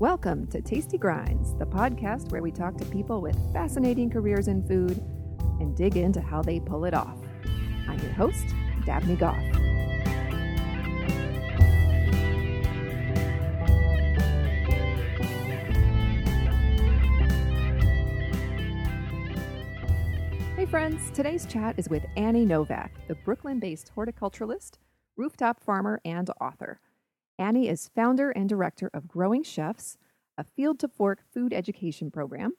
Welcome to Tasty Grinds, the podcast where we talk to people with fascinating careers in food and dig into how they pull it off. I'm your host, Dabney Goff. Hey friends, today's chat is with Annie Novak, the Brooklyn based horticulturalist, rooftop farmer, and author. Annie is founder and director of Growing Chefs, a field to fork food education program,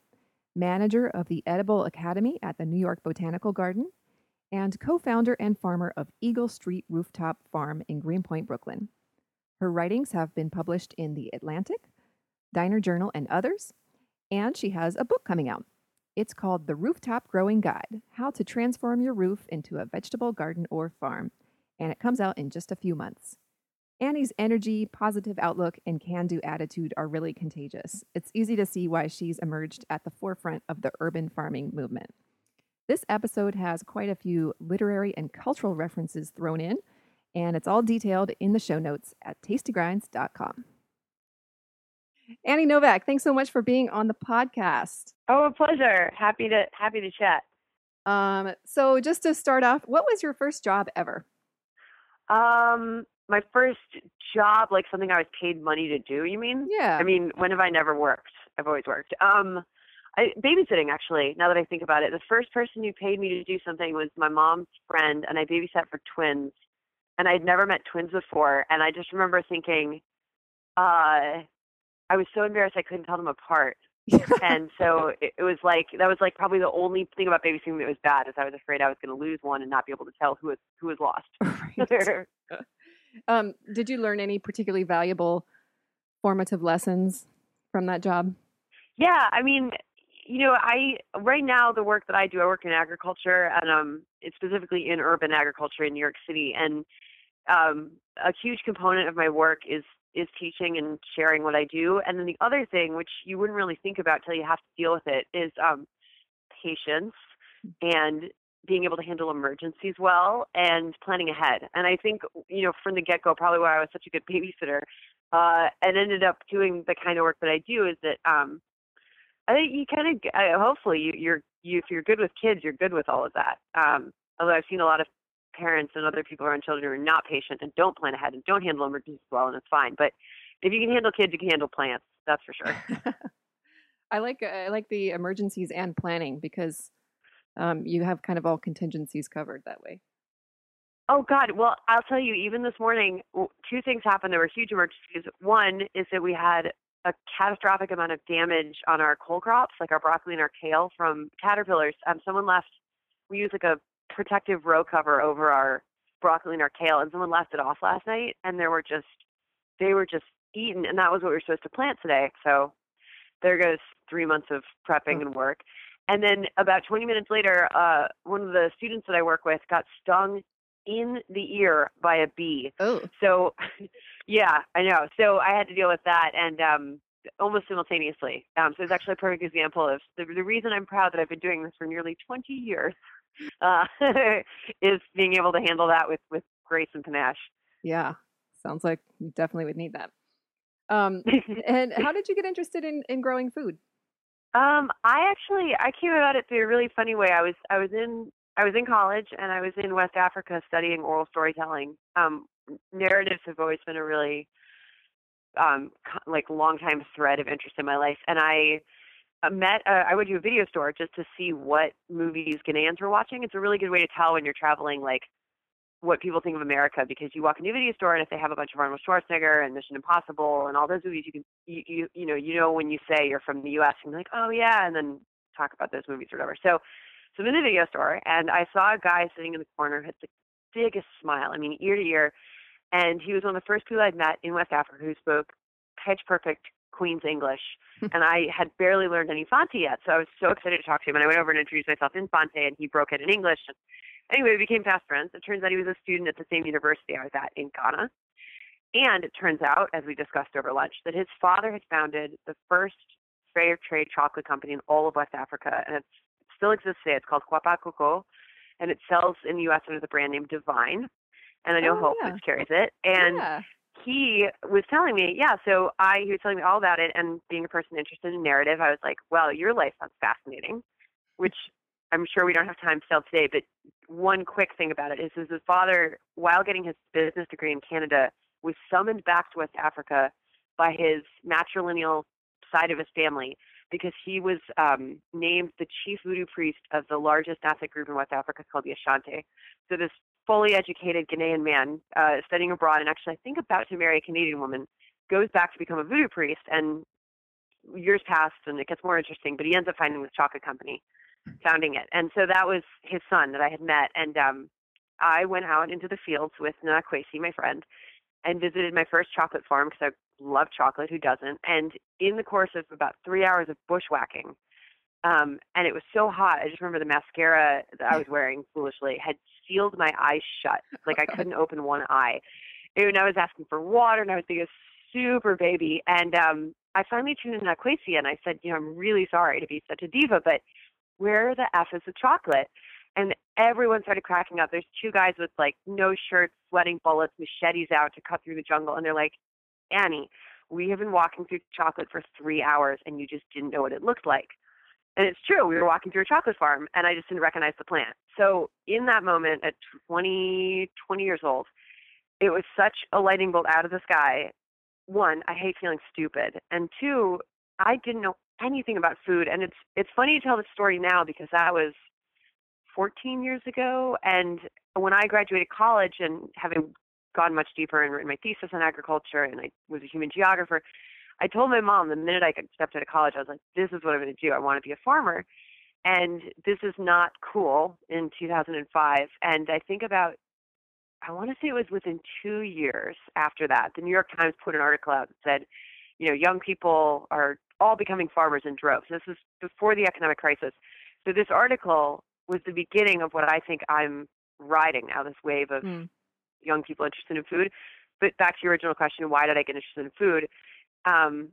manager of the Edible Academy at the New York Botanical Garden, and co founder and farmer of Eagle Street Rooftop Farm in Greenpoint, Brooklyn. Her writings have been published in The Atlantic, Diner Journal, and others, and she has a book coming out. It's called The Rooftop Growing Guide How to Transform Your Roof into a Vegetable Garden or Farm, and it comes out in just a few months. Annie's energy, positive outlook, and can do attitude are really contagious. It's easy to see why she's emerged at the forefront of the urban farming movement. This episode has quite a few literary and cultural references thrown in, and it's all detailed in the show notes at tastygrinds.com. Annie Novak, thanks so much for being on the podcast. Oh, a pleasure. Happy to happy to chat. Um, so just to start off, what was your first job ever? Um, my first job, like something I was paid money to do. You mean? Yeah. I mean, when have I never worked? I've always worked. Um, I, babysitting actually. Now that I think about it, the first person who paid me to do something was my mom's friend, and I babysat for twins. And I'd never met twins before, and I just remember thinking, uh, I was so embarrassed I couldn't tell them apart. and so it, it was like that was like probably the only thing about babysitting that was bad is I was afraid I was going to lose one and not be able to tell who was who was lost. Right. um, did you learn any particularly valuable formative lessons from that job? Yeah, I mean, you know, I right now the work that I do, I work in agriculture, and um, it's specifically in urban agriculture in New York City, and um, a huge component of my work is is teaching and sharing what I do. And then the other thing, which you wouldn't really think about till you have to deal with it, is um, patience and being able to handle emergencies well and planning ahead. And I think, you know, from the get go, probably why I was such a good babysitter uh, and ended up doing the kind of work that I do is that um, I think you kind of, uh, hopefully, you, you're, you, if you're good with kids, you're good with all of that. Um, although I've seen a lot of parents and other people around children who are not patient and don't plan ahead and don't handle emergencies well, and it's fine. But if you can handle kids, you can handle plants. That's for sure. I like I like the emergencies and planning because um, you have kind of all contingencies covered that way. Oh God! Well, I'll tell you. Even this morning, two things happened. There were huge emergencies. One is that we had a catastrophic amount of damage on our cole crops, like our broccoli and our kale, from caterpillars. Um, someone left. We use like a protective row cover over our broccoli and our kale, and someone left it off last night, and there were just they were just eaten, and that was what we were supposed to plant today. So there goes three months of prepping and work. And then about 20 minutes later, uh, one of the students that I work with got stung in the ear by a bee. Oh. So, yeah, I know. So I had to deal with that and um, almost simultaneously. Um, so it's actually a perfect example of the, the reason I'm proud that I've been doing this for nearly 20 years uh, is being able to handle that with, with grace and panache. Yeah, sounds like you definitely would need that. Um, and how did you get interested in, in growing food? Um, I actually I came about it through a really funny way. I was I was in I was in college and I was in West Africa studying oral storytelling. Um, narratives have always been a really um like long time thread of interest in my life, and I uh, met uh, I went to a video store just to see what movies Ghanaians were watching. It's a really good way to tell when you're traveling like what people think of America because you walk into a video store and if they have a bunch of Arnold Schwarzenegger and Mission Impossible and all those movies, you can you you, you know you know when you say you're from the U.S. and like oh yeah, and then talk about those movies or whatever. So so I'm in the video store and I saw a guy sitting in the corner had the biggest smile, I mean ear to ear, and he was one of the first people I'd met in West Africa who spoke pitch perfect Queen's English, hmm. and I had barely learned any Fante yet, so I was so excited to talk to him. And I went over and introduced myself in Fante, and he broke it in English. And anyway, we became fast friends. It turns out he was a student at the same university I was at in Ghana. And it turns out, as we discussed over lunch, that his father had founded the first fair trade chocolate company in all of West Africa, and it still exists today. It's called Kuapa Kokoo, and it sells in the U.S. under the brand name Divine. And I know Oh, Hope yeah. which carries it. And yeah. he was telling me, yeah, so I he was telling me all about it and being a person interested in narrative, I was like, Well, your life sounds fascinating which I'm sure we don't have time to tell today, but one quick thing about it is, is his father, while getting his business degree in Canada, was summoned back to West Africa by his matrilineal side of his family because he was um, named the chief voodoo priest of the largest ethnic group in West Africa called the Ashanti. So this fully educated Ghanaian man uh, studying abroad and actually I think about to marry a Canadian woman goes back to become a voodoo priest and years pass and it gets more interesting, but he ends up finding this chocolate company founding it. And so that was his son that I had met. And um, I went out into the fields with Nana Kwesi, my friend, and visited my first chocolate farm because I love chocolate. Who doesn't? And in the course of about three hours of bushwhacking, um, and it was so hot. I just remember the mascara that I was wearing foolishly had sealed my eyes shut. Like I couldn't open one eye. And I was asking for water, and I was being a super baby. And um, I finally tuned in to Kwesi, and I said, you know, I'm really sorry to be such a diva, but where the F is the chocolate? And everyone started cracking up. There's two guys with like no shirts, sweating bullets, machetes out to cut through the jungle. And they're like, Annie, we have been walking through chocolate for three hours and you just didn't know what it looked like. And it's true. We were walking through a chocolate farm and I just didn't recognize the plant. So in that moment at 20, 20 years old, it was such a lightning bolt out of the sky. One, I hate feeling stupid. And two, I didn't know anything about food. And it's it's funny to tell the story now because that was 14 years ago. And when I graduated college and having gone much deeper and written my thesis on agriculture, and I was a human geographer, I told my mom the minute I stepped out of college, I was like, "This is what I'm going to do. I want to be a farmer." And this is not cool in 2005. And I think about I want to say it was within two years after that, the New York Times put an article out that said, you know, young people are all becoming farmers in droves. This is before the economic crisis. So this article was the beginning of what I think I'm riding now, this wave of mm. young people interested in food. But back to your original question, why did I get interested in food? Um,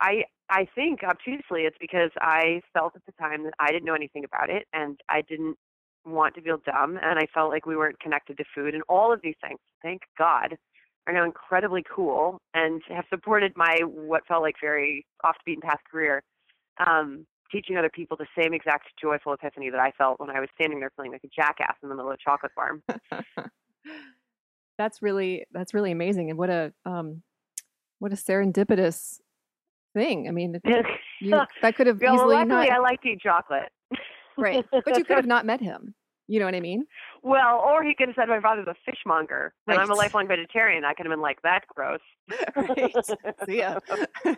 I I think obtusely it's because I felt at the time that I didn't know anything about it and I didn't want to feel dumb and I felt like we weren't connected to food and all of these things. Thank God are now incredibly cool and have supported my what felt like very off the beaten path career, um, teaching other people the same exact joyful epiphany that I felt when I was standing there feeling like a jackass in the middle of a chocolate farm. that's really that's really amazing, and what a um, what a serendipitous thing. I mean, you, that could have yeah, easily well, luckily not. I like to eat chocolate. right, but you could have not met him. You know what I mean? Well, or he could have said my father's a fishmonger, and I'm a lifelong vegetarian. I could have been like, "That's gross." right. See ya.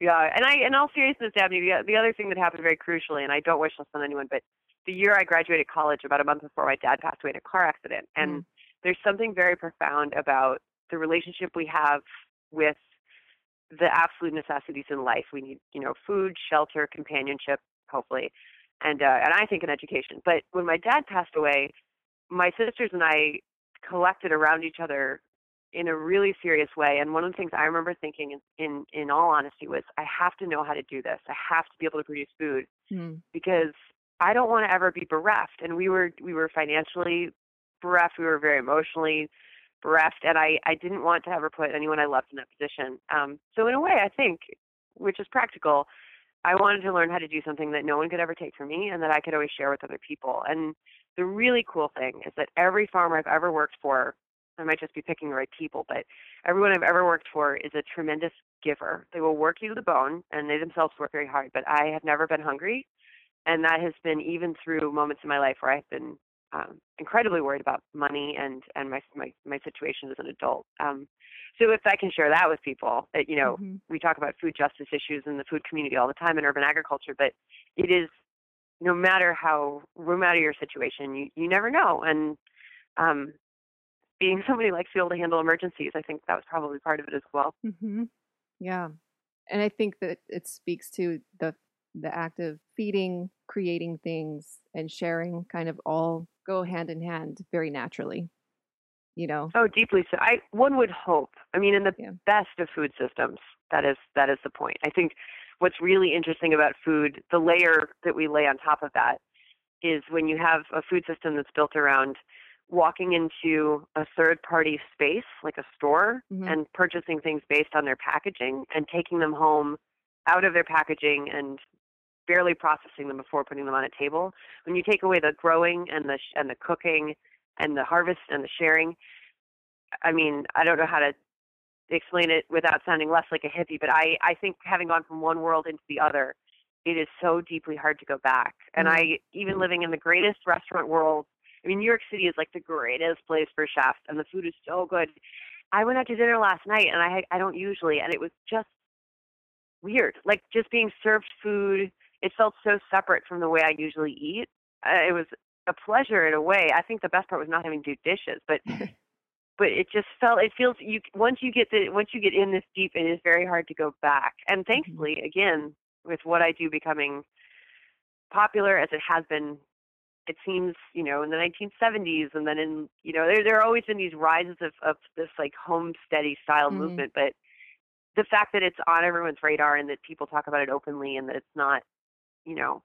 yeah, and I, in all seriousness, Dabney, the, the other thing that happened very crucially, and I don't wish this on anyone, but the year I graduated college, about a month before my dad passed away in a car accident, and mm. there's something very profound about the relationship we have with the absolute necessities in life. We need, you know, food, shelter, companionship, hopefully and uh, and I think in education. But when my dad passed away, my sisters and I collected around each other in a really serious way. And one of the things I remember thinking, in in, in all honesty, was I have to know how to do this. I have to be able to produce food mm. because I don't want to ever be bereft. And we were we were financially bereft. We were very emotionally bereft, and I I didn't want to ever put anyone I loved in that position. Um, so in a way, I think, which is practical, I wanted to learn how to do something that no one could ever take from me and that I could always share with other people. And the really cool thing is that every farmer I've ever worked for, I might just be picking the right people, but everyone I've ever worked for is a tremendous giver. They will work you to the bone and they themselves work very hard, but I have never been hungry. And that has been even through moments in my life where I've been um, incredibly worried about money and and my my my situation as an adult. Um, so if I can share that with people, that you know, mm-hmm. we talk about food justice issues in the food community all the time in urban agriculture, but it is no matter how no matter your situation, you you never know. And um, being somebody likes to be able to handle emergencies, I think that was probably part of it as well. Mm-hmm. Yeah, and I think that it speaks to the the act of feeding, creating things, and sharing kind of all go hand in hand very naturally. You know. Oh, deeply so. I one would hope. I mean, in the yeah. best of food systems, that is that is the point. I think what's really interesting about food, the layer that we lay on top of that, is when you have a food system that's built around walking into a third party space like a store Mhm. and purchasing things based on their packaging and taking them home out of their packaging and barely processing them before putting them on a table. When you take away the growing and the sh- and the cooking and the harvest and the sharing, I mean, I don't know how to explain it without sounding less like a hippie, but I I think having gone from one world into the other, it is so deeply hard to go back. And Mhm. I even living in the greatest restaurant world, I mean, New York City is like the greatest place for chefs, and the food is so good. I went out to dinner last night, and I I don't usually, and it was just weird. Like just being served food, it felt so separate from the way I usually eat. Uh, it was a pleasure in a way. I think the best part was not having to do dishes, but but it just felt it feels you once you get the once you get in this deep, it is very hard to go back. And thankfully, again, with what I do becoming popular as it has been it seems you know in the 1970s and then in you know there there are always been these rises of of this like homesteady style Mhm. movement but the fact that it's on everyone's radar and that people talk about it openly and that it's not you know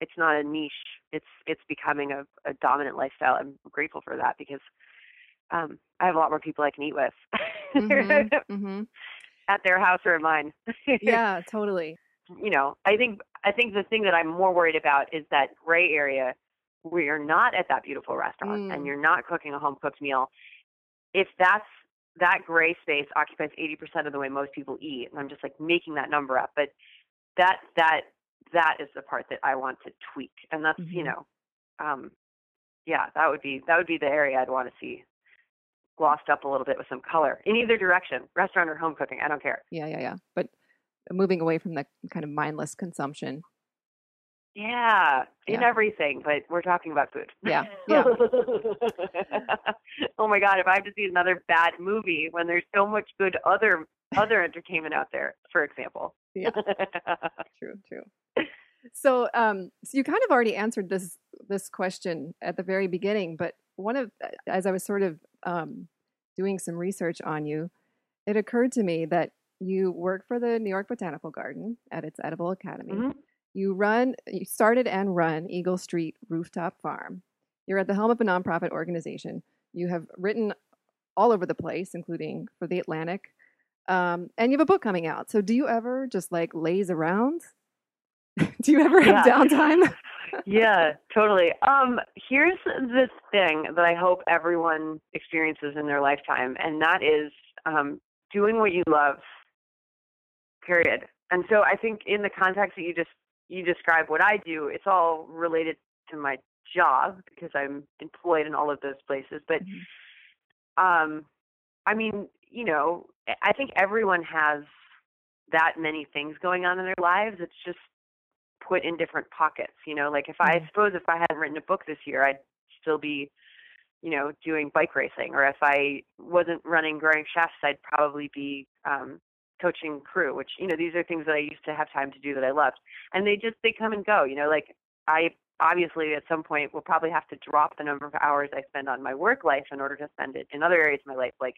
it's not a niche it's it's becoming a, a dominant lifestyle i'm grateful for that because um i have a lot more people i can eat with Mhm, mhm. at their house or at mine Yeah, totally. you know, I think I think the thing that I'm more worried about is that gray area where you're not at that beautiful restaurant Mm. and you're not cooking a home cooked meal. If that's that gray space occupies 80% of the way most people eat, and I'm just like making that number up, but that that that is the part that I want to tweak, and that's you Mhm. know, um, yeah, that would be that would be the area I'd want to see glossed up a little bit with some color in either direction, restaurant or home cooking. I don't care. Yeah, yeah, yeah. But moving away from the kind of mindless consumption. Yeah, in Yeah. everything, but we're talking about food. Yeah, yeah. oh my god, if I have to see another bad movie when there's so much good other other entertainment out there, for example. Yeah. True, true. So, um, so you kind of already answered this this question at the very beginning, but one of as I was sort of um, doing some research on you, it occurred to me that you work for the New York Botanical Garden at its Edible Academy. Mhm. You run, you started and run Eagle Street Rooftop Farm. You're at the helm of a nonprofit organization. You have written all over the place, including for the Atlantic, um, and you have a book coming out. So, do you ever just like laze around? Do you ever have Yeah. downtime? yeah, totally. Um, here's this thing that I hope everyone experiences in their lifetime, and that is um, doing what you love. Period. And so I think in the context that you just you describe what I do, it's all related to my job because I'm employed in all of those places. But Mhm. um, I mean, you know, I think everyone has that many things going on in their lives. It's just put in different pockets. You know, like if I Mhm. suppose if I hadn't written a book this year, I'd still be, you know, doing bike racing. Or if I wasn't running Growing Chefs, I'd probably be um, coaching crew. Which you know, these are things that I used to have time to do that I loved, and they just they come and go. You know, like I obviously at some point will probably have to drop the number of hours I spend on my work life in order to spend it in other areas of my life, like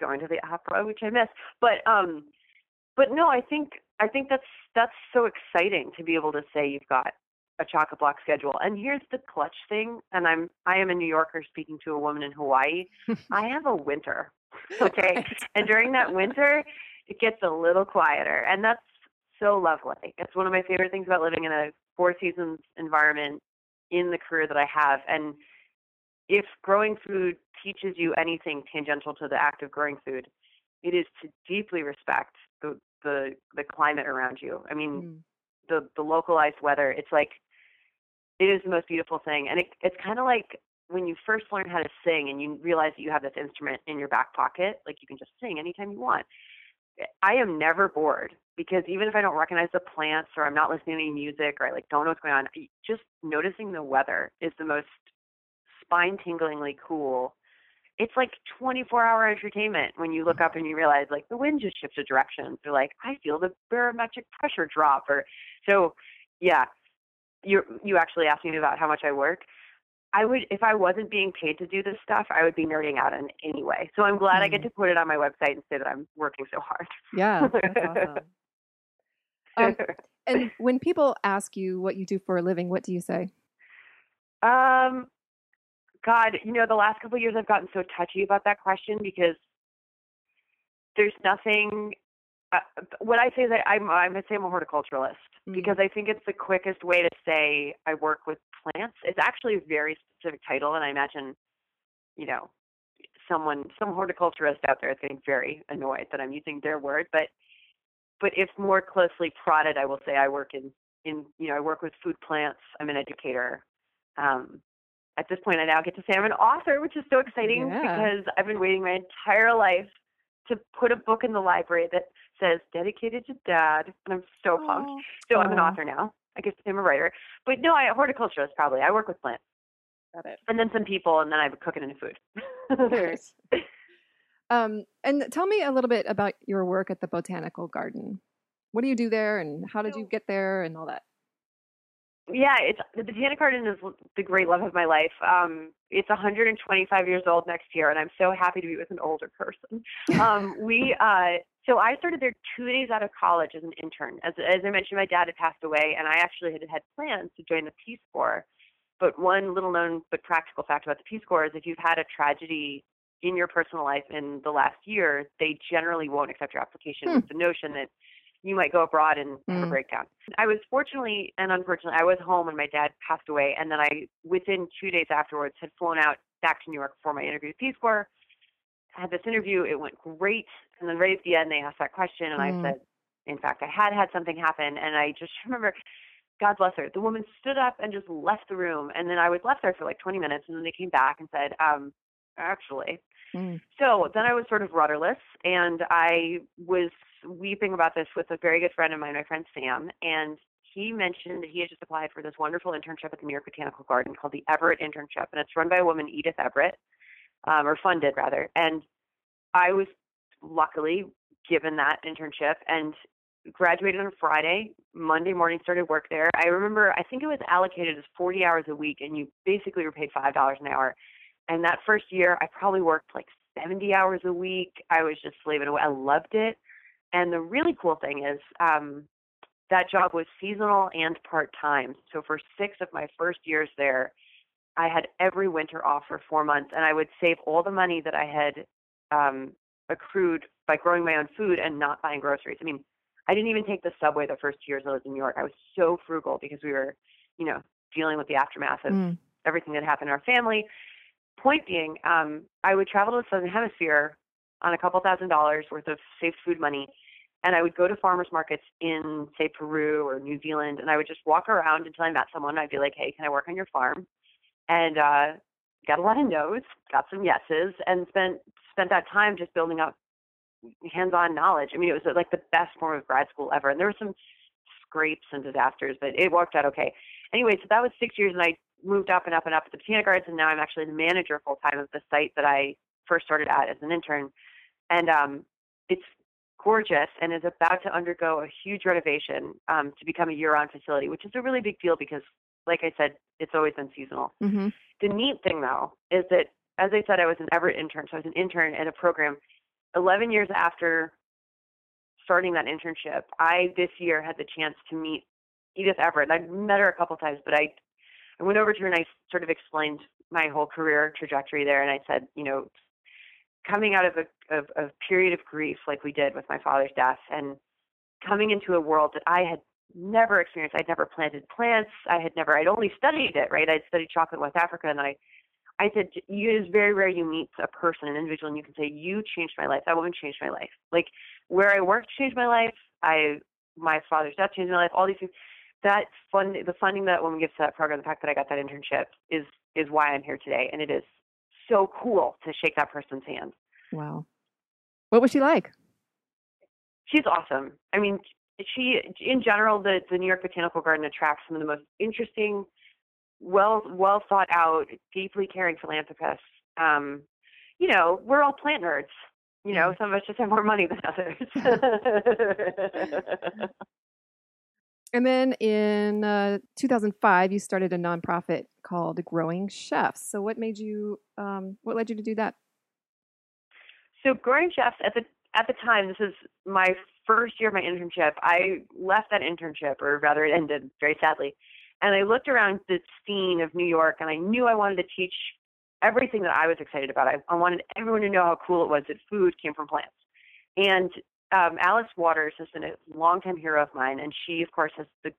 going to the opera, which I miss. But um, but no, I think I think that's that's so exciting to be able to say you've got a chock block schedule. And here's the clutch thing, and I'm I am a New Yorker speaking to a woman in Hawaii. I have a winter. Okay. Right. And during that winter, it gets a little quieter, and that's so lovely. It's one of my favorite things about living in a four seasons environment in the career that I have. And if growing food teaches you anything tangential to the act of growing food, it is to deeply respect the the, the climate around you. I mean, Mm. the the localized weather. It's like it is the most beautiful thing, and it, it's kind of like when you first learn how to sing and you realize that you have this instrument in your back pocket, like you can just sing anytime you want. I am never bored because even if I don't recognize the plants or I'm not listening to any music or I like don't know what's going on, just noticing the weather is the most spine tinglingly cool. It's like 24 hour entertainment when you look up and you realize like the wind just shifted directions or like I feel the barometric pressure drop or so yeah. You you actually asked me about how much I work. I would if I wasn't being paid to do this stuff, I would be nerding out in any way. So I'm glad I get Mm. to put it on my website and say that I'm working so hard. Yeah, awesome. Um, And when people ask you what you do for a living, what do you say? Um, God, you know, the last couple of years I've gotten so touchy about that question because there's nothing. Uh, what I say is that I'm I'm gonna say I'm a horticulturalist mm-hmm. because I think it's the quickest way to say I work with plants. It's actually a very specific title, and I imagine, you know, someone some horticulturist out there is getting very annoyed that I'm using their word, but but if more closely prodded, I will say I work in in you know I work with food plants. I'm an educator. Um, at this point, I now get to say I'm an author, which is so exciting yeah. because I've been waiting my entire life to put a book in the library that says dedicated to dad, and I'm so pumped. Oh. So I'm an author now. I guess I'm a writer, but no, I horticulturist probably. I work with plants. Got it. And then some people, and then I cook it into food. um, and tell me a little bit about your work at the botanical garden. What do you do there, and how did you get there, and all that? Yeah, it's the Botanic Garden is the great love of my life. Um, it's 125 years old next year, and I'm so happy to be with an older person. Um, we uh, so I started there two days out of college as an intern. As as I mentioned, my dad had passed away, and I actually had had plans to join the Peace Corps. But one little known but practical fact about the Peace Corps is if you've had a tragedy in your personal life in the last year, they generally won't accept your application. Hmm. the notion that you might go abroad and have mm. a breakdown. I was fortunately and unfortunately, I was home when my dad passed away, and then I, within two days afterwards, had flown out back to New York for my interview with Peace Corps. I had this interview, it went great, and then right at the end, they asked that question, and mm. I said, in fact, I had had something happen, and I just remember, God bless her, the woman stood up and just left the room, and then I was left there for like 20 minutes, and then they came back and said, um, actually. Mm. So then I was sort of rudderless, and I was weeping about this with a very good friend of mine, my friend Sam, and he mentioned that he had just applied for this wonderful internship at the New York Botanical Garden called the Everett Internship, and it's run by a woman, Edith Everett, um, or funded rather. And I was luckily given that internship and graduated on Friday. Monday morning started work there. I remember I think it was allocated as 40 hours a week, and you basically were paid five dollars an hour. And that first year, I probably worked like 70 hours a week. I was just slaving away. I loved it. And the really cool thing is um, that job was seasonal and part time. So for six of my first years there, I had every winter off for four months, and I would save all the money that I had um, accrued by growing my own food and not buying groceries. I mean, I didn't even take the subway the first two years I was in New York. I was so frugal because we were, you know, dealing with the aftermath of mm. everything that happened in our family. Point being, um, I would travel to the Southern Hemisphere on a couple thousand dollars worth of saved food money. And I would go to farmers markets in, say, Peru or New Zealand, and I would just walk around until I met someone. I'd be like, "Hey, can I work on your farm?" And uh, got a lot of no's, got some yeses, and spent spent that time just building up hands-on knowledge. I mean, it was like the best form of grad school ever. And there were some scrapes and disasters, but it worked out okay. Anyway, so that was six years, and I moved up and up and up at the Botanic Gardens, and now I'm actually the manager full time of the site that I first started at as an intern and um, it's gorgeous and is about to undergo a huge renovation um, to become a year-round facility, which is a really big deal because, like I said, it's always been seasonal. Mm-hmm. The neat thing, though, is that as I said, I was an Everett intern, so I was an intern in a program. Eleven years after starting that internship, I this year had the chance to meet Edith Everett. I'd met her a couple times, but I I went over to her and I sort of explained my whole career trajectory there, and I said, you know, coming out of a, of a period of grief like we did with my father's death and coming into a world that I had never experienced. I'd never planted plants. I had never, I'd only studied it, right? I'd studied chocolate in West Africa and I, I said, it is very rare you meet a person, an individual, and you can say, you changed my life. That woman changed my life. Like where I worked changed my life. I, my father's death changed my life. All these things. That fund, the funding that woman gives to that program, the fact that I got that internship is, is why I'm here today. And it is so cool to shake that person's hand. Wow. What was she like? She's awesome. I mean, she, in general, the, the New York Botanical Garden attracts some of the most interesting, well, well thought out, deeply caring philanthropists. Um, you know, we're all plant nerds. You know, some of us just have more money than others. and then in uh, 2005, you started a nonprofit called Growing Chefs. So, what made you? Um, what led you to do that? So growing chefs at the at the time, this is my first year of my internship. I left that internship, or rather, it ended very sadly. And I looked around the scene of New York, and I knew I wanted to teach everything that I was excited about. I, I wanted everyone to know how cool it was that food came from plants. And um, Alice Waters has been a longtime hero of mine, and she, of course, has the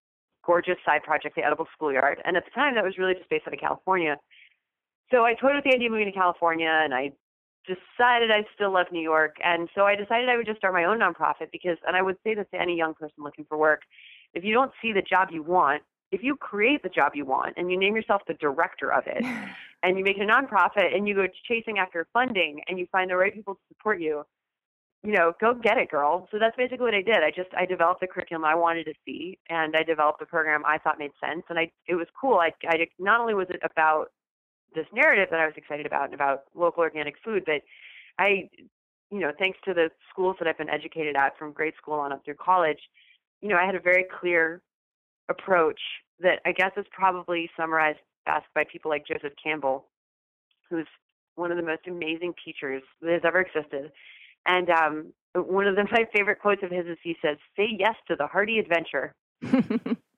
gorgeous side project, the Edible Schoolyard. And at the time, that was really just based out of California. So I toyed with the idea of moving to California, and I decided I still love New York. And so I decided I would just start my own nonprofit because, and I would say this to any young person looking for work, if you don't see the job you want, if you create the job you want and you name yourself the director of it and you make it a nonprofit and you go chasing after funding and you find the right people to support you, you know, go get it, girl. So that's basically what I did. I just I developed the curriculum I wanted to see and I developed a program I thought made sense and I it was cool. I I not only was it about this narrative that I was excited about and about local organic food, but I you know, thanks to the schools that I've been educated at from grade school on up through college, you know, I had a very clear approach that I guess is probably summarized best by people like Joseph Campbell, who's one of the most amazing teachers that has ever existed. And um, one of the, my favorite quotes of his is he says, "Say yes to the hearty adventure."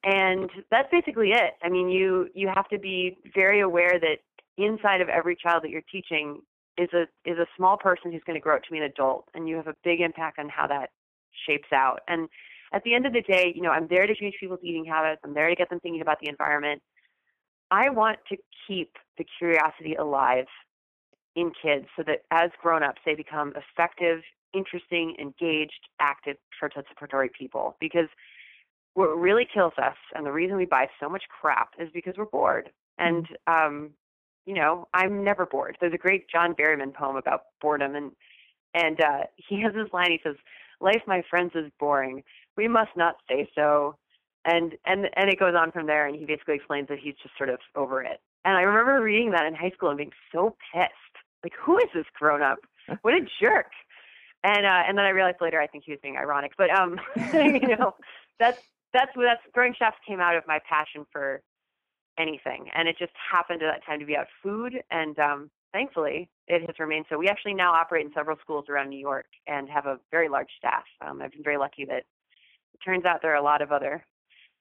and that's basically it. I mean, you you have to be very aware that inside of every child that you're teaching is a is a small person who's going to grow up to be an adult, and you have a big impact on how that shapes out. And at the end of the day, you know, I'm there to change people's eating habits. I'm there to get them thinking about the environment. I want to keep the curiosity alive in kids so that as grown-ups they become effective, interesting, engaged, active participatory people because what really kills us and the reason we buy so much crap is because we're bored. And mm-hmm. um you know, I'm never bored. There's a great John Berryman poem about boredom and and uh he has this line he says, Life my friends is boring we must not say so. And and and it goes on from there, and he basically explains that he's just sort of over it. And I remember reading that in high school and being so pissed. Like, who is this grown up? What a jerk! And uh, and then I realized later I think he was being ironic. But um, you know, that's that's what that's growing chefs came out of my passion for anything, and it just happened at that time to be about food. And um, thankfully, it has remained so. We actually now operate in several schools around New York and have a very large staff. Um, I've been very lucky that turns out there are a lot of other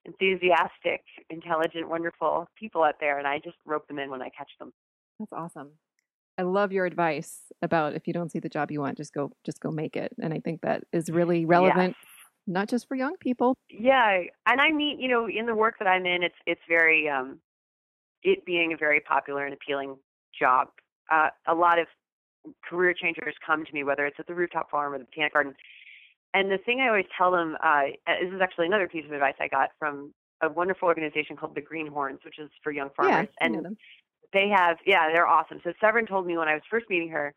enthusiastic, intelligent, wonderful people out there, and I just rope them in when I catch them. That's awesome. I love your advice about if you don't see the job you want, just go just go make it. And I think that is really relevant yes. not just for young people. Yeah. And I mean, you know, in the work that I'm in, it's it's very um it being a very popular and appealing job. Uh, a lot of career changers come to me, whether it's at the rooftop farm or the botanic garden, and the thing I always tell them, uh, this is actually another piece of advice I got from a wonderful organization called the Greenhorns, which is for young farmers. Yeah, and they have, yeah, they're awesome. So Severine told me when I was first meeting her,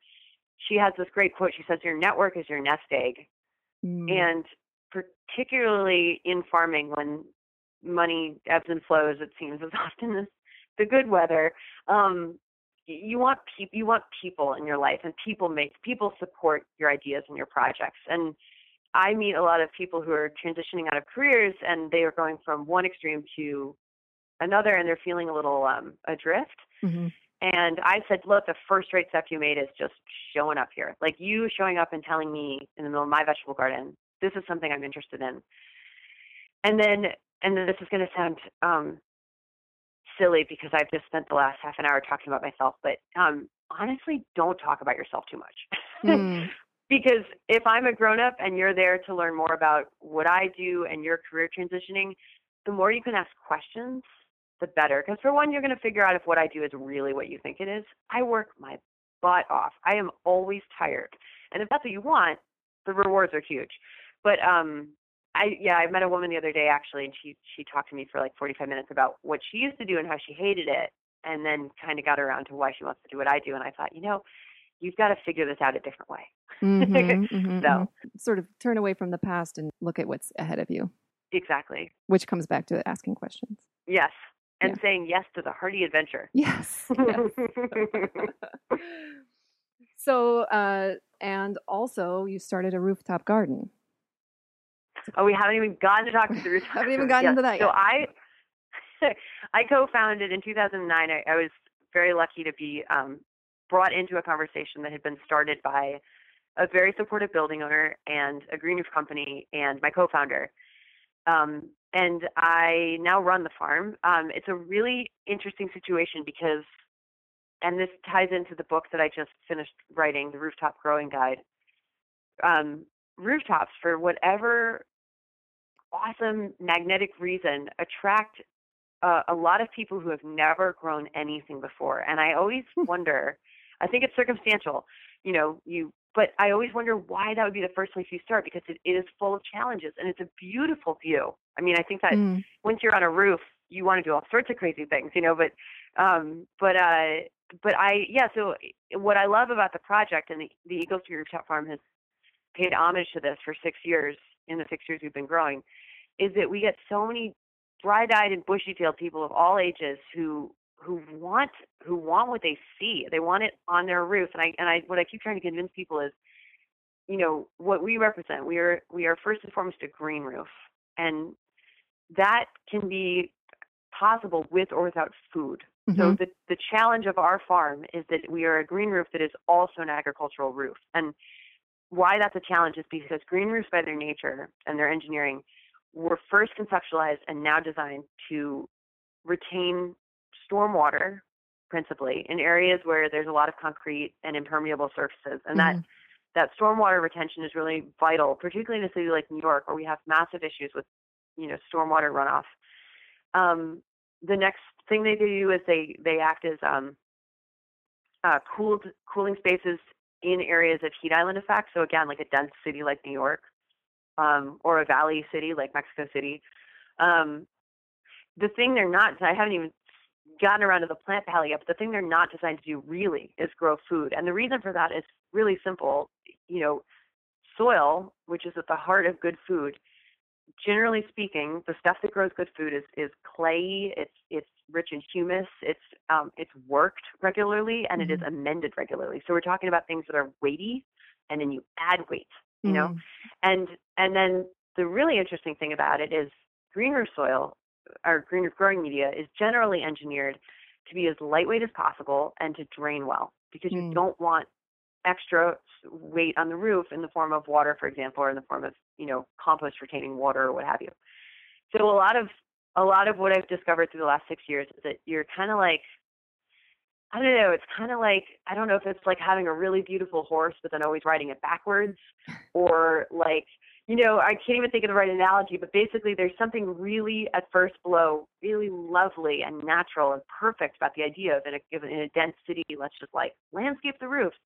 she has this great quote. She says, "Your network is your nest egg," mm. and particularly in farming, when money ebbs and flows, it seems as often as the good weather. Um, you want people, you want people in your life, and people make people support your ideas and your projects, and I meet a lot of people who are transitioning out of careers and they are going from one extreme to another and they're feeling a little um, adrift. Mm-hmm. And I said, look, the first rate step you made is just showing up here. Like you showing up and telling me in the middle of my vegetable garden, this is something I'm interested in. And then, and then this is going to sound um, silly because I've just spent the last half an hour talking about myself, but um, honestly, don't talk about yourself too much. Mm. because if I'm a grown up and you're there to learn more about what I do and your career transitioning, the more you can ask questions, the better. Because for one, you're going to figure out if what I do is really what you think it is. I work my butt off. I am always tired. And if that's what you want, the rewards are huge. But um I yeah, I met a woman the other day actually and she she talked to me for like 45 minutes about what she used to do and how she hated it and then kind of got around to why she wants to do what I do and I thought, you know, you've got to figure this out a different way. Mm-hmm, mm-hmm, so mm-hmm. sort of turn away from the past and look at what's ahead of you. Exactly. Which comes back to asking questions. Yes. And yeah. saying yes to the hearty adventure. Yes. yes. so, uh, and also you started a rooftop garden. Oh, we haven't even gotten to talk to the rooftop. haven't even gotten yes. into that yet. So I, I co-founded in 2009. I, I was very lucky to be um, brought into a conversation that had been started by a very supportive building owner and a green roof company and my co-founder. Um, and I now run the farm. Um, it's a really interesting situation because and this ties into the book that I just finished writing, the Rooftop Growing Guide. Um, rooftops, for whatever awesome magnetic reason, attract uh, a lot of people who have never grown anything before. And I always wonder, I think it's circumstantial, you know, you, but I always wonder why that would be the first place you start because it, it is full of challenges and it's a beautiful view. I mean, I think that mm. once you're on a roof, you want to do all sorts of crazy things, you know, but, um, but, uh, but I, yeah, so what I love about the project and the, the Eagle Street Rooftop Farm has paid homage to this for six years in the six years we've been growing is that we get so many bright-eyed and bushy-tailed people of all ages who who want who want what they see. They want it on their roof. And I and I what I keep trying to convince people is, you know, what we represent. We are we are first and foremost a green roof, and that can be possible with or without food. Mm-hmm. So the the challenge of our farm is that we are a green roof that is also an agricultural roof. And why that's a challenge is because green roofs by their nature and their engineering were first conceptualized and now designed to retain stormwater principally in areas where there's a lot of concrete and impermeable surfaces and mm-hmm. that that stormwater retention is really vital particularly in a city like new york where we have massive issues with you know stormwater runoff um, the next thing they do is they they act as um, uh, cooled cooling spaces in areas of heat island effect so again like a dense city like new york um, or a valley city like Mexico City. Um, the thing they're not, I haven't even gotten around to the plant pally yet, but the thing they're not designed to do really is grow food. And the reason for that is really simple. You know, soil, which is at the heart of good food, generally speaking, the stuff that grows good food is is clay. It's it's rich in humus. It's um, it's worked regularly and mm-hmm. it is mm-hmm. amended regularly. So we're talking about things that are weighty, and then you add weight you know mm. and and then the really interesting thing about it is green roof soil or green roof growing media is generally engineered to be as lightweight as possible and to drain well because mm. you don't want extra weight on the roof in the form of water for example or in the form of you know compost retaining water or what have you so a lot of a lot of what i've discovered through the last six years is that you're kind of like I don't know. It's kind of like I don't know if it's like having a really beautiful horse, but then always riding it backwards, or like you know I can't even think of the right analogy. But basically, there's something really at first blow really lovely and natural and perfect about the idea of in a, in a dense city. Let's just like landscape the roofs.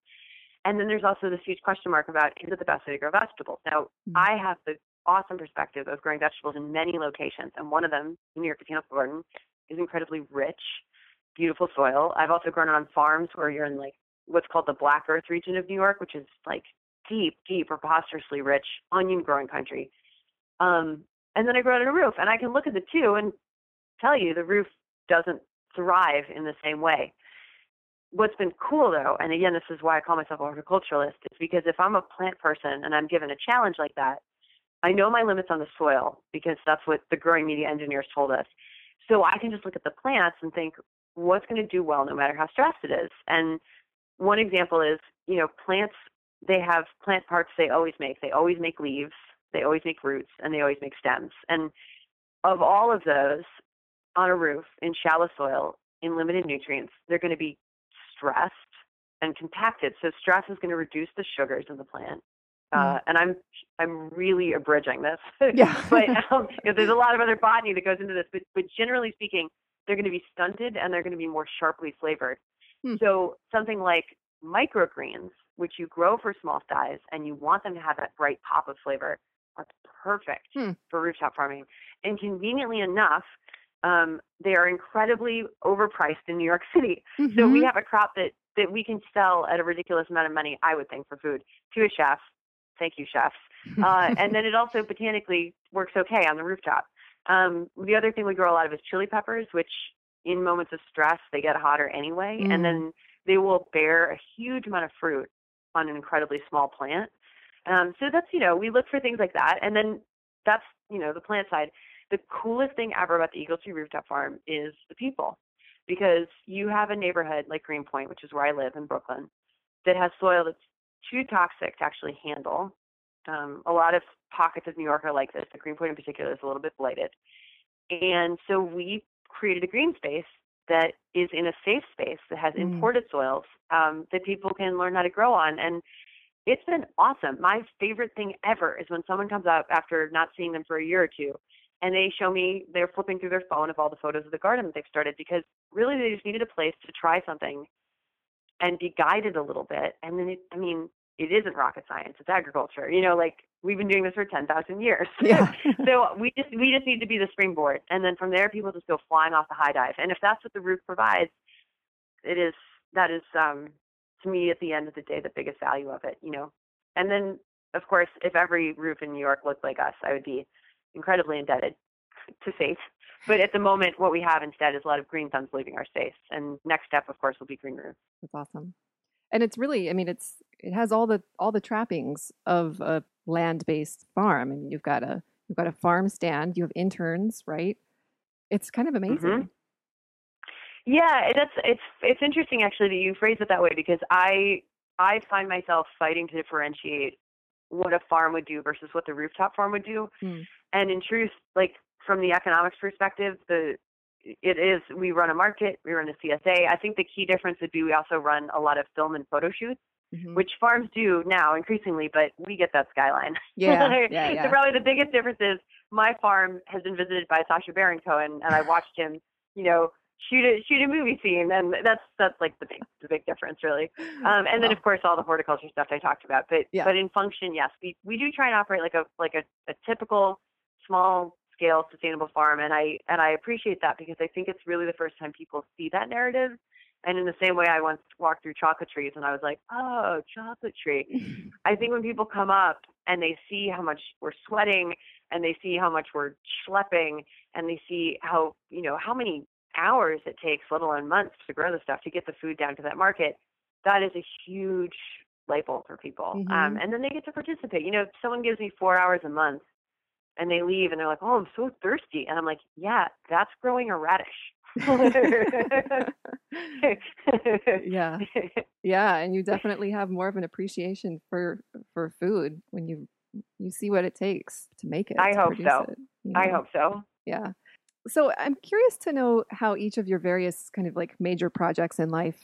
And then there's also this huge question mark about is it the best way to grow vegetables? Now mm-hmm. I have the awesome perspective of growing vegetables in many locations, and one of them, New York Botanical Garden, is incredibly rich beautiful soil. I've also grown it on farms where you're in like what's called the Black Earth region of New York, which is like deep, deep, preposterously rich onion growing country. Um, and then I grow it on a roof, and I can look at the two and tell you the roof doesn't thrive in the same way. What's been cool though, and again, this is why I call myself a horticulturalist, is because if I'm a plant person and I'm given a challenge like that, I know my limits on the soil because that's what the growing media engineers told us. So I can just look at the plants and think, what's going to do well no matter how stressed it is. And one example is, you know, plants, they have plant parts they always make. They always make leaves, they always make roots, and they always make stems. And of all of those on a roof in shallow soil in limited nutrients, they're going to be stressed and compacted. So stress is going to reduce the sugars in the plant. Uh, mm. and I'm I'm really abridging this, yeah. but um, you know, there's a lot of other botany that goes into this. But but generally speaking, they're going to be stunted and they're going to be more sharply flavored. Hmm. So something like microgreens, which you grow for small size and you want them to have that bright pop of flavor, are perfect hmm. for rooftop farming. And conveniently enough, um, they are incredibly overpriced in New York City. Mm-hmm. So we mm-hmm. have a crop that that we can sell at a ridiculous amount of money, I would think, for food to a chef. Thank you, chefs. Uh, and then it also botanically works okay on the rooftop. Um, the other thing we grow a lot of is chili peppers, which in moments of stress they get hotter anyway, mm. and then they will bear a huge amount of fruit on an incredibly small plant. Um, so that's you know we look for things like that, and then that's you know the plant side. The coolest thing ever about the Eagle Street Rooftop Farm is the people, because you have a neighborhood like Greenpoint, which is where I live in Brooklyn, that has soil that's too toxic to actually handle. Um, a lot of pockets of New York are like this. The Greenpoint in particular is a little bit blighted. And so we created a green space that is in a safe space that has Mm. imported soils um, that people can learn how to grow on. And it's been awesome. My favorite thing ever is when someone comes up after not seeing them for a year or two and they show me they're flipping through their phone of all the photos of the garden that they've started because really they just needed a place to try something and be guided a little bit. And then it, I mean, it isn't rocket science; it's agriculture. You know, like we've been doing this for ten thousand years. Yeah. so we just we just need to be the springboard, and then from there, people just go flying off the high dive. And if that's what the roof provides, it is that is um, to me at the end of the day the biggest value of it. You know, and then of course, if every roof in New York looked like us, I would be incredibly indebted to faith But at the moment, what we have instead is a lot of green thumbs leaving our space. And next step, of course, will be green roofs. That's awesome. And it's really, I mean, it's it has all the all the trappings of a land-based farm. I mean, you've got a you've got a farm stand, you have interns, right? It's kind of amazing. Mhm. Yeah, that's it's it's interesting actually that you phrase it that way because I I find myself fighting to differentiate what a farm would do versus what the rooftop farm would do. Hmm. And in truth, like from the economics perspective, the it is we run a market, we run a CSA. I think the key difference would be we also run a lot of film and photo shoots, Mhm. which farms do now increasingly, but we get that skyline. Yeah, yeah, So probably the biggest difference is my farm has been visited by Sacha Baron Cohen, and I watched him, you know, shoot a shoot a movie scene, and that's that's like the big the big difference, really. Um, and then Wow. of course all the horticulture stuff I talked about, but Yeah. but in function, yes, we we do try and operate like a like a, a typical small scale sustainable farm, and I and I appreciate that because I think it's really the first time people see that narrative. And in the same way, I once walked through chocolate trees, and I was like, "Oh, chocolate tree." I think when people come up and they see how much we're sweating and they see how much we're schlepping and they see how, you know, how many hours it takes, let alone months to grow the stuff to get the food down to that market, that is a huge light bulb for people. Um, Mhm. and then they get to participate. You know, if someone gives me four hours a month and they leave and they're like, oh, I'm so thirsty. And I'm like, yeah, that's growing a radish. yeah. Yeah, and you definitely have more of an appreciation for for food when you you see what it takes to make it. I hope so. it, you I hope so. Yeah. So I'm curious to know how each of your various kind of like major projects in life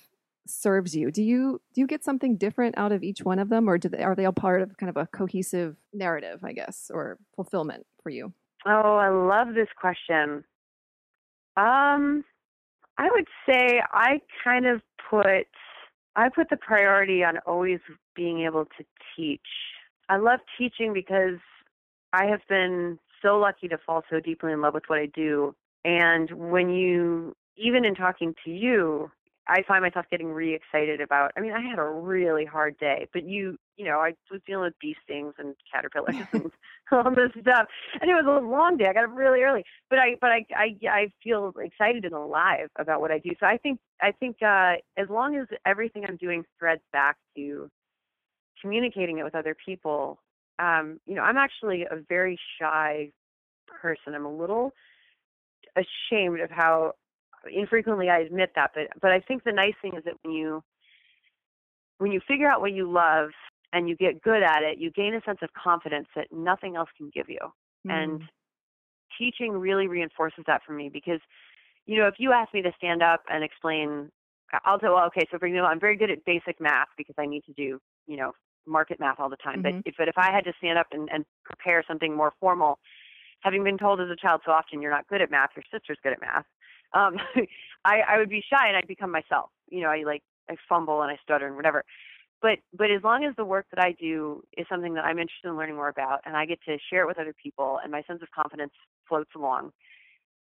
serves you. Do you do you get something different out of each one of them, or do they, are they all part of kind of a cohesive narrative, I guess, or fulfillment for you? Oh, I love this question. Um, I would say I kind of put I put the priority on always being able to teach. I love teaching because I have been so lucky to fall so deeply in love with what I do. And when you even in talking to you, I find myself getting really excited about. I mean, I had a really hard day, but you, you know, I was dealing with bee stings and caterpillars and all this stuff, and it was a long day. I got up really early, but I, but I, I, I feel excited and alive about what I do. So I think, I think, uh, as long as everything I'm doing threads back to communicating it with other people, um, you know, I'm actually a very shy person. I'm a little ashamed of how infrequently I admit that, but but I think the nice thing is that when you when you figure out what you love and you get good at it, you gain a sense of confidence that nothing else can give you. And Mm. teaching really reinforces that for me because you know, if you ask me to stand up and explain I'll say, well, okay, so for example, I'm very good at basic math because I need to do, you know, market math all the time. Mhm. But if but if I had to stand up and, and prepare something more formal, having been told as a child so often you're not good at math, your sister's good at math, um, I, I would be shy and I'd become myself. You know, I like I fumble and I stutter and whatever. But but as long as the work that I do is something that I'm interested in learning more about and I get to share it with other people and my sense of confidence floats along,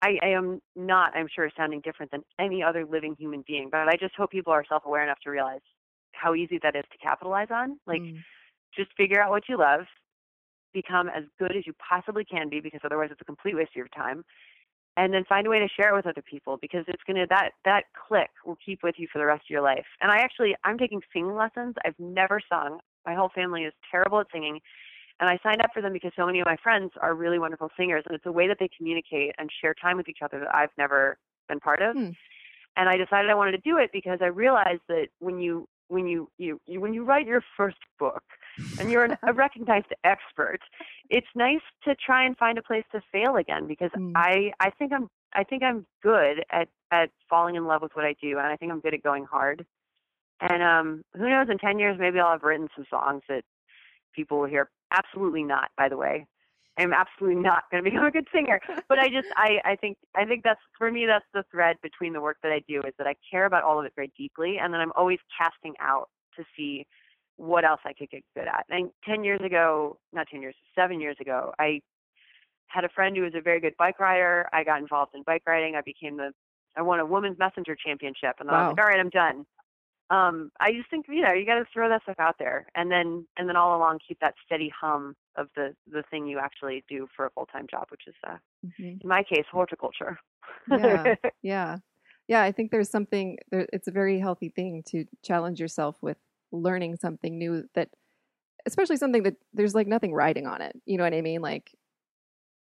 I, I am not, I'm sure, sounding different than any other living human being. But I just hope people are self aware enough to realize how easy that is to capitalize on. Like Mm. just figure out what you love, become as good as you possibly can be, because otherwise it's a complete waste of your time. And then find a way to share it with other people because it's gonna that that click will keep with you for the rest of your life. And I actually I'm taking singing lessons. I've never sung. My whole family is terrible at singing. And I signed up for them because so many of my friends are really wonderful singers and it's a way that they communicate and share time with each other that I've never been part of. Hmm. And I decided I wanted to do it because I realized that when you when you, you, you when you write your first book and you're an, a recognized expert, it's nice to try and find a place to fail again because mm. I I think I'm I think I'm good at at falling in love with what I do and I think I'm good at going hard. And um who knows in 10 years maybe I'll have written some songs that people will hear. Absolutely not, by the way. I'm absolutely not going to become a good singer. But I just, I, I think, I think that's for me. That's the thread between the work that I do is that I care about all of it very deeply, and then I'm always casting out to see what else I could get good at. And ten years ago, not ten years, seven years ago, I had a friend who was a very good bike rider. I got involved in bike riding. I became the, I won a women's messenger championship, and then wow. I was like, all right, I'm done um, I just think you know you got to throw that stuff out there, and then and then all along keep that steady hum of the the thing you actually do for a full time job, which is uh, mm-hmm. in my case horticulture. yeah, yeah, yeah. I think there's something. There, it's a very healthy thing to challenge yourself with learning something new that, especially something that there's like nothing riding on it. You know what I mean? Like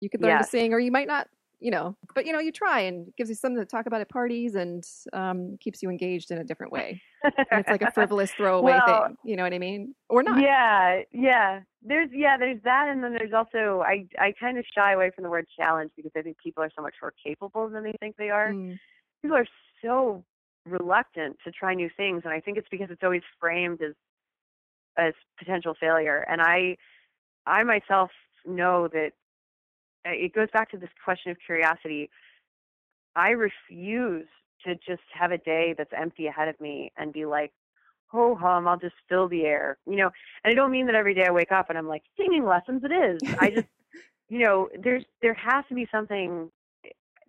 you could learn yes. to sing, or you might not you know, but you know, you try and gives you something to talk about at parties and um, keeps you engaged in a different way. and it's like a frivolous throwaway well, thing. You know what I mean? Or not? Yeah, yeah. There's yeah, there's that, and then there's also I I kind of shy away from the word challenge because I think people are so much more capable than they think they are. Mm. People are so reluctant to try new things, and I think it's because it's always framed as as potential failure. And I I myself know that it goes back to this question of curiosity. I refuse to just have a day that's empty ahead of me and be like, ho hum, I'll just fill the air, you know. And I don't mean that every day I wake up and I'm like singing lessons. It is. I just, you know, there's there has to be something.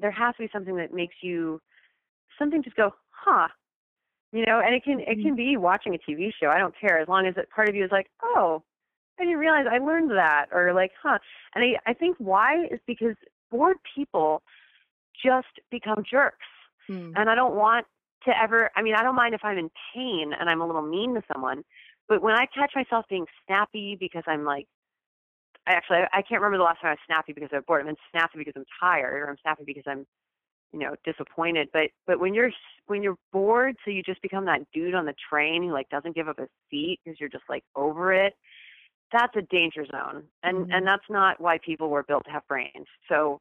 There has to be something that makes you something just go, huh, you know. And it can it can mm-hmm. be watching a TV show. I don't care as long as it, part of you is like, oh, I didn't realize I learned that, or like, huh. And I, I think why is because bored people just become jerks. Hmm. And I don't want to ever, I mean, I don't mind if I'm in pain and I'm a little mean to someone, but when I catch myself being snappy because I'm like, I actually, I, I can't remember the last time I was snappy because I'm bored. I'm snappy because I'm tired, or I'm snappy because I'm, you know, disappointed. But but when you're when you're bored, so you just become that dude on the train who like doesn't give up his seat because you're just like over it that's a danger zone and mm-hmm. and that's not why people were built to have brains. So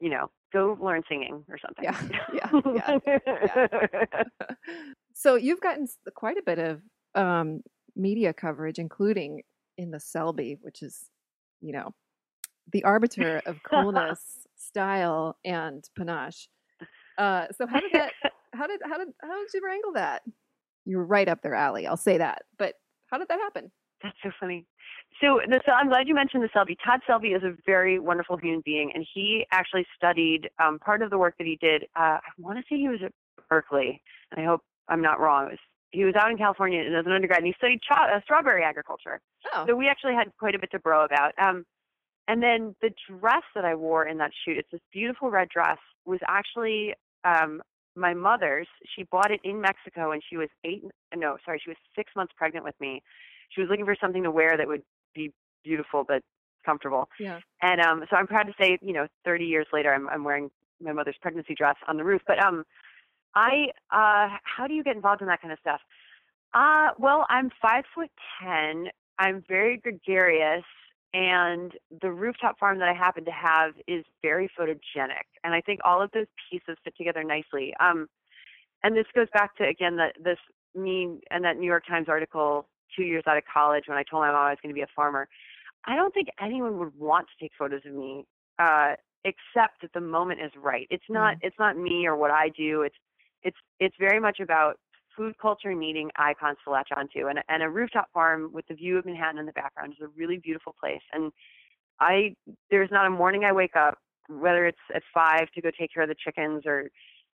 you know go learn singing or something. Yeah. Yeah, yeah, yeah. so you've gotten quite a bit of um, media coverage including in the selby which is you know the arbiter of coolness style and panache. Uh, so how did that how did how did how did you wrangle that? You were right up their alley i'll say that but how did that happen that's so funny. So the, I'm glad you mentioned the Selby. Todd Selby is a very wonderful human being, and he actually studied um, part of the work that he did. Uh, I want to say he was at Berkeley, and I hope I'm not wrong. Was, he was out in California as an undergrad, and he studied uh, strawberry agriculture. Oh. So we actually had quite a bit to bro about. Um, and then the dress that I wore in that shoot, it's this beautiful red dress, was actually um, my mother's. She bought it in Mexico, and she was eight. No, sorry, she was six months pregnant with me she was looking for something to wear that would be beautiful but comfortable. Yeah. And um, so I'm proud to say, you know, 30 years later, I'm, I'm wearing my mother's pregnancy dress on the roof. But um, I, uh, how do you get involved in that kind of stuff? Uh, well, I'm five foot ten. I'm very gregarious, and the rooftop farm that I happen to have is very photogenic. And I think all of those pieces fit together nicely. Um, and this goes back to again that this me and that New York Times article two years out of college when I told my mom I was going to be a farmer. I don't think anyone would want to take photos of me, uh, except that the moment is right. It's not. Mm. It's not me or what I do. It's it's it's very much about food culture needing icons to latch onto. And and a rooftop farm with the view of Manhattan in the background is a really beautiful place. And I there's not a morning I wake up, whether it's at five to go take care of the chickens or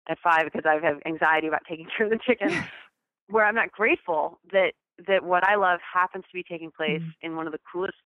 at five because I have anxiety about taking care of the chickens, where I'm not grateful that that what I love happens to be taking place mm-hmm. in one of the coolest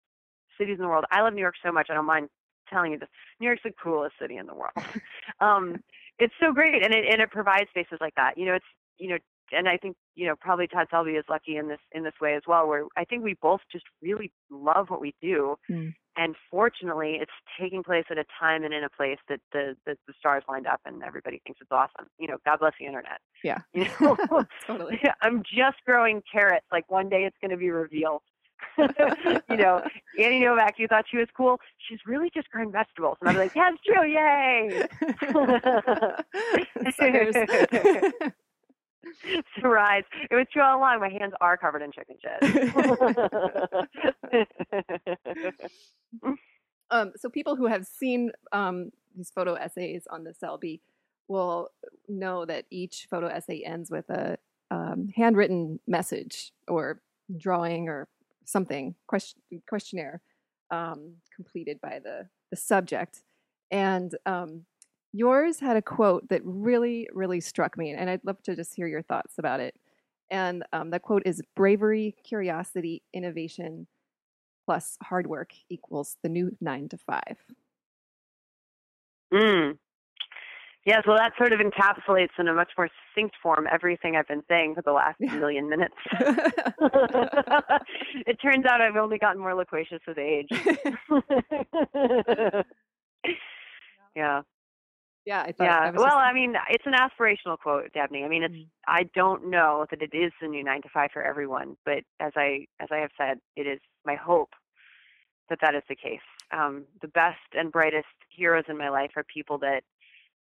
cities in the world. I love New York so much. I don't mind telling you this. New York's the coolest city in the world. um, it's so great, and it and it provides spaces like that. You know, it's you know and I think you know probably Todd Selby is lucky in this in this way as well, where I think we both just really love what we do, mm. and fortunately, it's taking place at a time and in a place that the that the stars lined up and everybody thinks it's awesome. You know, God bless the internet. Yeah, you know, totally. I'm just growing carrots. Like one day it's going to be revealed. you know, Annie Novak, you thought she was cool. She's really just growing vegetables. And I'm like, yeah, it's true. Yay. Surprise. It was true all along. My hands are covered in chicken shit. um, so people who have seen um, these photo essays on the Selby will know that each photo essay ends with a um, handwritten message or drawing or something question, questionnaire um, completed by the the subject, and um, yours had a quote that really really struck me, and I'd love to just hear your thoughts about it. And um, the quote is: "Bravery, curiosity, innovation." Plus hard work equals the new nine to five. Mm. Yes, well, that sort of encapsulates in a much more succinct form everything I've been saying for the last million minutes. it turns out I've only gotten more loquacious with age. yeah. Yeah, I thought, yeah. Well. I mean, it's an aspirational quote, Dabney. I mean, it's. Mm-hmm. I don't know that it is the new nine to five for everyone, but as I as I have said, it is my hope that that is the case. Um, the best and brightest heroes in my life are people that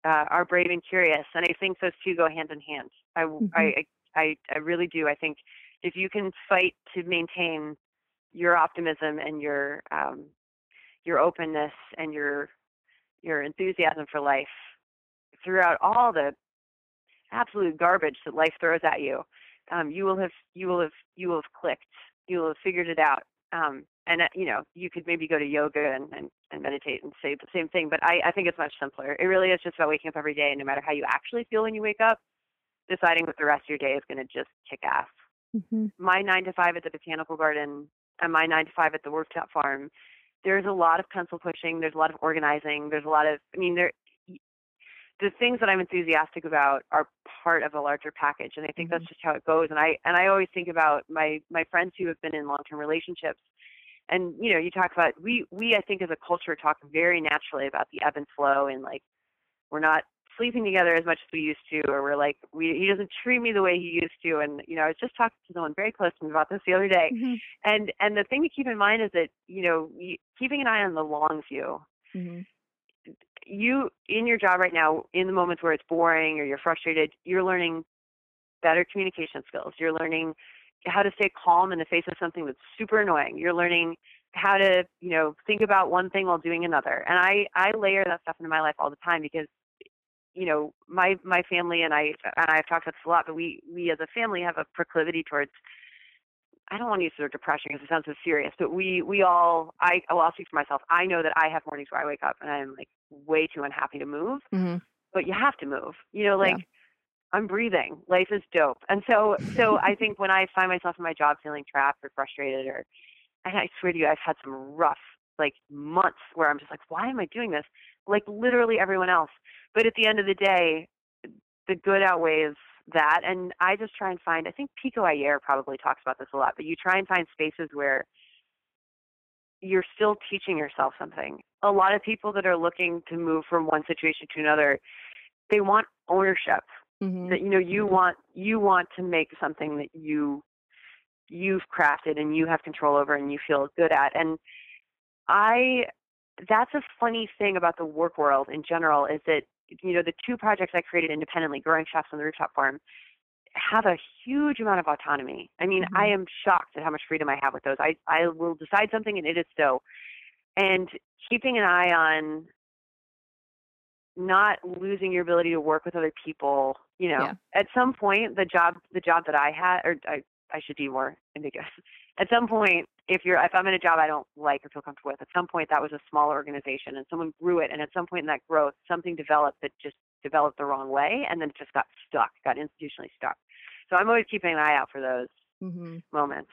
uh, are brave and curious, and I think those two go hand in hand. I, mm-hmm. I, I, I really do. I think if you can fight to maintain your optimism and your um, your openness and your your enthusiasm for life throughout all the absolute garbage that life throws at you, um, you will have you will have you will have clicked. You will have figured it out. Um, and uh, you know you could maybe go to yoga and, and, and meditate and say the same thing but I, I think it's much simpler it really is just about waking up every day and no matter how you actually feel when you wake up deciding what the rest of your day is going to just kick ass mm-hmm. my nine to five at the botanical garden and my nine to five at the rooftop farm there's a lot of pencil pushing there's a lot of organizing there's a lot of i mean there the things that I'm enthusiastic about are part of a larger package, and I think mm-hmm. that's just how it goes. And I and I always think about my my friends who have been in long term relationships and you know you talk about we we i think as a culture talk very naturally about the ebb and flow and like we're not sleeping together as much as we used to or we're like we he doesn't treat me the way he used to and you know i was just talking to someone very close to me about this the other day mm-hmm. and and the thing to keep in mind is that you know keeping an eye on the long view mm-hmm. you in your job right now in the moments where it's boring or you're frustrated you're learning better communication skills you're learning how to stay calm in the face of something that's super annoying. You're learning how to, you know, think about one thing while doing another. And I I layer that stuff into my life all the time because you know, my my family and I and I've talked about this a lot, but we we as a family have a proclivity towards I don't want to use the word depression because it sounds so serious, but we we all I well I'll speak for myself. I know that I have mornings where I wake up and I'm like way too unhappy to move, mm-hmm. but you have to move. You know, like yeah. I'm breathing. Life is dope. And so so I think when I find myself in my job feeling trapped or frustrated or and I swear to you, I've had some rough like months where I'm just like, why am I doing this? Like literally everyone else. But at the end of the day, the good outweighs that. And I just try and find I think Pico Iyer probably talks about this a lot, but you try and find spaces where you're still teaching yourself something. A lot of people that are looking to move from one situation to another, they want ownership mm-hmm. that you know you want you want to make something that you you've crafted and you have control over and you feel good at and i that's a funny thing about the work world in general is that you know the two projects i created independently growing chefs on the rooftop farm have a huge amount of autonomy i mean mm-hmm. i am shocked at how much freedom i have with those i i will decide something and it is so and keeping an eye on not losing your ability to work with other people you know yeah. at some point the job the job that i had or i i should be more ambiguous at some point if you're if i'm in a job i don't like or feel comfortable with at some point that was a small organization and someone grew it and at some point in that growth something developed that just developed the wrong way and then it just got stuck got institutionally stuck so i'm always keeping an eye out for those mm-hmm. moments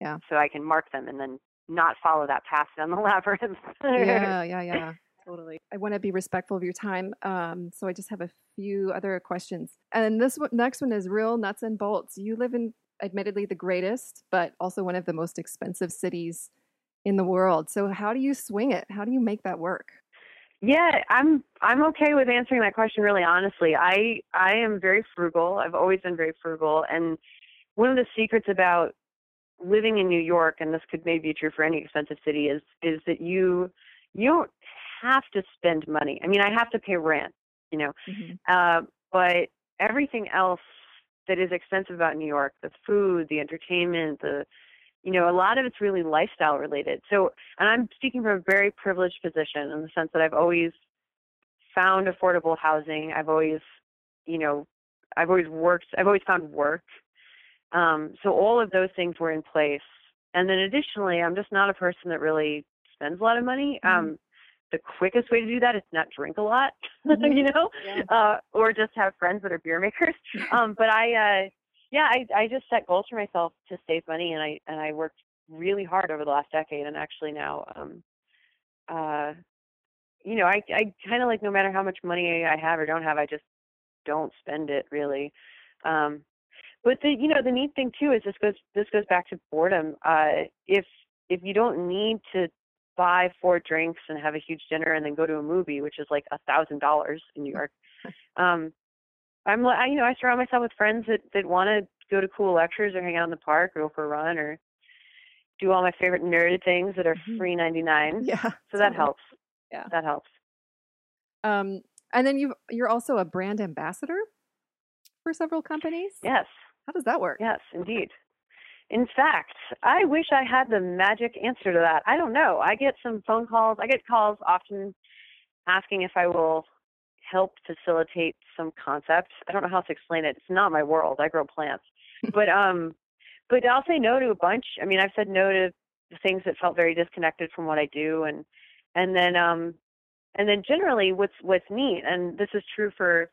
yeah so i can mark them and then not follow that path down the labyrinth yeah yeah yeah Totally. I want to be respectful of your time. Um, so I just have a few other questions. And this one, next one is real nuts and bolts. You live in, admittedly, the greatest, but also one of the most expensive cities in the world. So how do you swing it? How do you make that work? Yeah, I'm I'm okay with answering that question really honestly. I I am very frugal. I've always been very frugal and one of the secrets about living in New York and this could maybe be true for any expensive city is is that you you don't have to spend money. I mean, I have to pay rent, you know. Mm-hmm. Uh, but everything else that is expensive about New York, the food, the entertainment, the you know, a lot of it's really lifestyle related. So, and I'm speaking from a very privileged position in the sense that I've always found affordable housing. I've always, you know, I've always worked, I've always found work. Um, so all of those things were in place. And then additionally, I'm just not a person that really spends a lot of money. Mm-hmm. Um, the quickest way to do that is not drink a lot, mm-hmm. you know, yeah. uh, or just have friends that are beer makers. um, but I, uh, yeah, I I just set goals for myself to save money, and I and I worked really hard over the last decade, and actually now, um, uh, you know, I I kind of like no matter how much money I have or don't have, I just don't spend it really. Um, but the you know the neat thing too is this goes this goes back to boredom. Uh, if if you don't need to buy four drinks and have a huge dinner and then go to a movie, which is like a thousand dollars in New York, um, I'm I, you know I surround myself with friends that that want to go to cool lectures or hang out in the park or go for a run or do all my favorite nerded things that are mm-hmm. free 99. Yeah. So that helps. Yeah. That helps. Um and then you you're also a brand ambassador for several companies? Yes. How does that work? Yes, indeed. In fact, I wish I had the magic answer to that. I don't know. I get some phone calls. I get calls often asking if I will help facilitate some concepts. I don't know how to explain it. It's not my world. I grow plants. but um but I'll say no to a bunch. I mean, I've said no to things that felt very disconnected from what I do and and then um and then generally what's what's neat and this is true for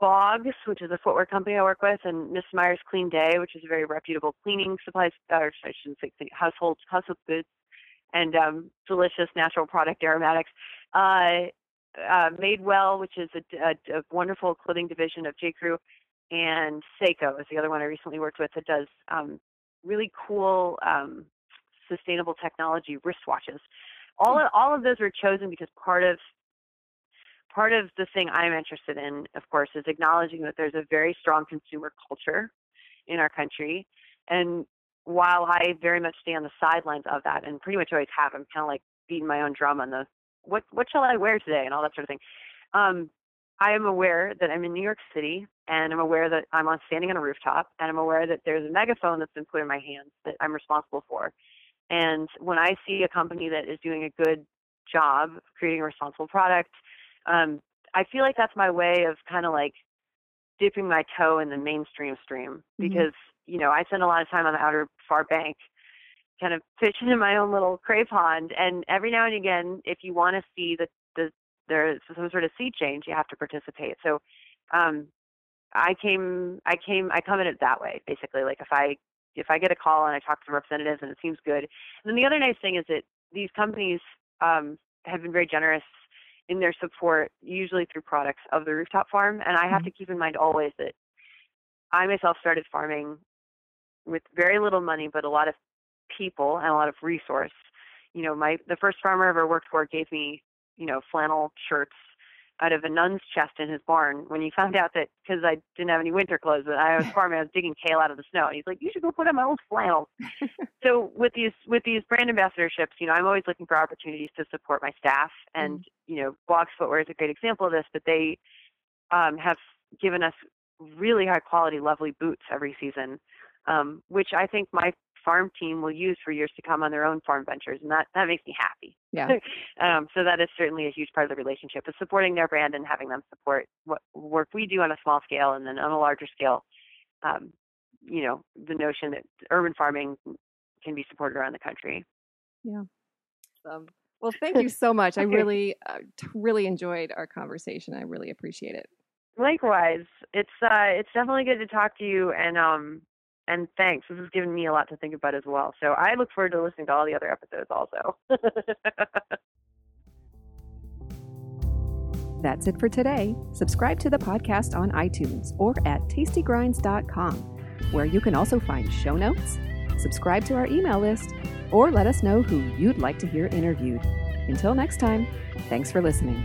Bogs, which is a footwear company I work with, and Miss Meyer's Clean Day, which is a very reputable cleaning supplies, or I shouldn't say household household goods, and um, delicious natural product aromatics. Uh, uh, Madewell, which is a, a, a, wonderful clothing division of J. Crew, and Seiko is the other one I recently worked with that does um, really cool um, sustainable technology wristwatches. All of, all of those were chosen because part of part of the thing I'm interested in, of course, is acknowledging that there's a very strong consumer culture in our country, and while I very much stay on the sidelines of that, and pretty much always have, I'm kind of like beating my own drum on the what what shall I wear today and all that sort of thing. Um, I am aware that I'm in New York City and I'm aware that I'm on standing on a rooftop and I'm aware that there's a megaphone that's been put in my hands that I'm responsible for. And when I see a company that is doing a good job creating a responsible product, um, I feel like that's my way of kind of like dipping my toe in the mainstream stream mm-hmm. because you know I spend a lot of time on the outer far bank kind of fishing in my own little cray pond. And every now and again, if you want to see that the, there's some sort of sea change, you have to participate. So um, I came, I came, I come at it that way, basically. Like if I if I get a call and I talk to representatives and it seems good. And then the other nice thing is that these companies um, have been very generous in their support, usually through products of the rooftop farm. And I have mm-hmm. to keep in mind always that I myself started farming with very little money, but a lot of people and a lot of resource. You know, my the first farmer I ever worked for gave me, you know, flannel shirts out of a nun's chest in his barn when he found out that because I didn't have any winter clothes, but I was farming, I was digging kale out of the snow. And he's like, "You should go put on my old flannels." so with these with these brand ambassadorships, you know, I'm always looking for opportunities to support my staff, and mm. you know, Bogs Footwear is a great example of this. But they um, have given us really high quality, lovely boots every season, um, which I think my farm team will use for years to come on their own farm ventures, and that that makes me happy. Yeah. um, so that is certainly a huge part of the relationship is supporting their brand and having them support what work we do on a small scale, and then on a larger scale, um, you know, the notion that urban farming can be supported around the country. Yeah. Um, well, thank you so much. I really, uh, really enjoyed our conversation. I really appreciate it. Likewise, it's uh, it's definitely good to talk to you, and um, and thanks. This has given me a lot to think about as well. So I look forward to listening to all the other episodes also. That's it for today. Subscribe to the podcast on iTunes or at tastygrinds.com, where you can also find show notes, subscribe to our email list, or let us know who you'd like to hear interviewed. Until next time, thanks for listening.